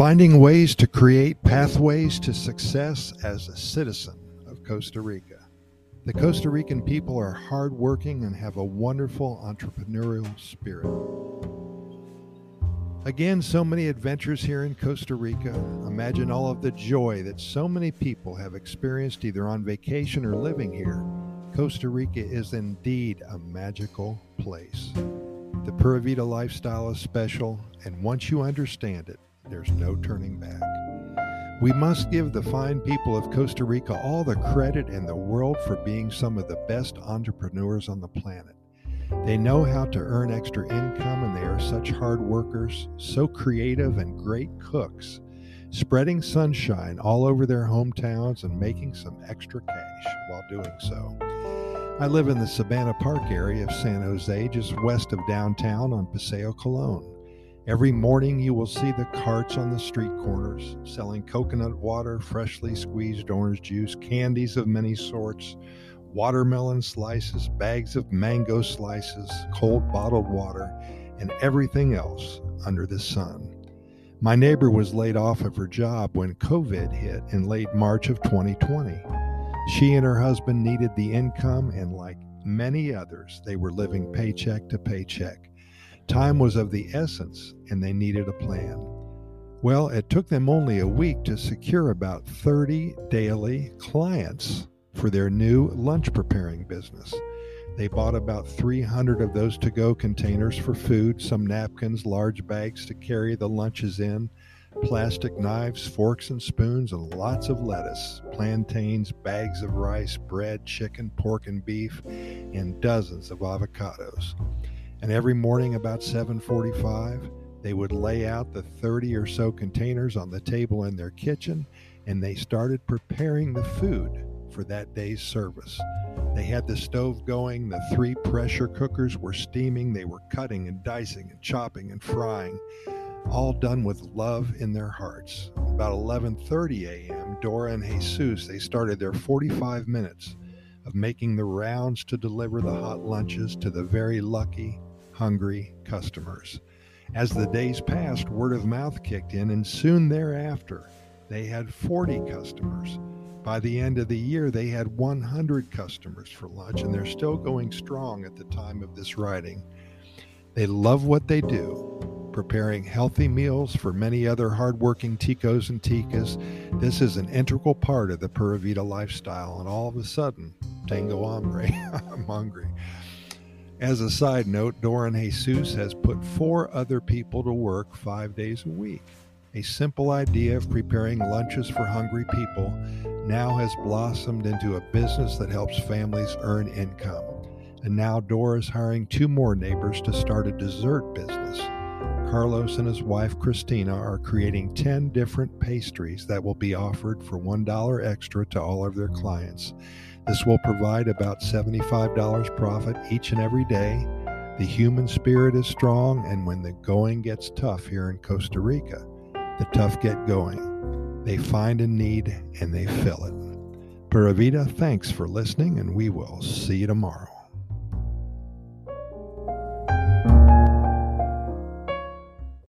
Finding ways to create pathways to success as a citizen of Costa Rica. The Costa Rican people are hardworking and have a wonderful entrepreneurial spirit. Again, so many adventures here in Costa Rica. Imagine all of the joy that so many people have experienced either on vacation or living here. Costa Rica is indeed a magical place. The Pura Vida lifestyle is special, and once you understand it, there's no turning back. We must give the fine people of Costa Rica all the credit in the world for being some of the best entrepreneurs on the planet. They know how to earn extra income and they are such hard workers, so creative and great cooks, spreading sunshine all over their hometowns and making some extra cash while doing so. I live in the Sabana Park area of San Jose, just west of downtown on Paseo Colon. Every morning you will see the carts on the street corners selling coconut water, freshly squeezed orange juice, candies of many sorts, watermelon slices, bags of mango slices, cold bottled water, and everything else under the sun. My neighbor was laid off of her job when COVID hit in late March of 2020. She and her husband needed the income, and like many others, they were living paycheck to paycheck. Time was of the essence, and they needed a plan. Well, it took them only a week to secure about 30 daily clients for their new lunch preparing business. They bought about 300 of those to go containers for food, some napkins, large bags to carry the lunches in, plastic knives, forks, and spoons, and lots of lettuce, plantains, bags of rice, bread, chicken, pork, and beef, and dozens of avocados and every morning about 7:45 they would lay out the 30 or so containers on the table in their kitchen and they started preparing the food for that day's service. They had the stove going, the three pressure cookers were steaming, they were cutting and dicing and chopping and frying, all done with love in their hearts. About 11:30 a.m., Dora and Jesus, they started their 45 minutes of making the rounds to deliver the hot lunches to the very lucky hungry customers. As the days passed, word of mouth kicked in, and soon thereafter, they had 40 customers. By the end of the year, they had 100 customers for lunch, and they're still going strong at the time of this writing. They love what they do, preparing healthy meals for many other hardworking ticos and ticas. This is an integral part of the Pura Vida lifestyle, and all of a sudden, tango hombre, I'm hungry. As a side note, Doran Jesus has put four other people to work five days a week. A simple idea of preparing lunches for hungry people now has blossomed into a business that helps families earn income. And now Dora is hiring two more neighbors to start a dessert business. Carlos and his wife Christina are creating 10 different pastries that will be offered for $1 extra to all of their clients. This will provide about $75 profit each and every day. The human spirit is strong, and when the going gets tough here in Costa Rica, the tough get going. They find a need and they fill it. Pura Vida, thanks for listening, and we will see you tomorrow.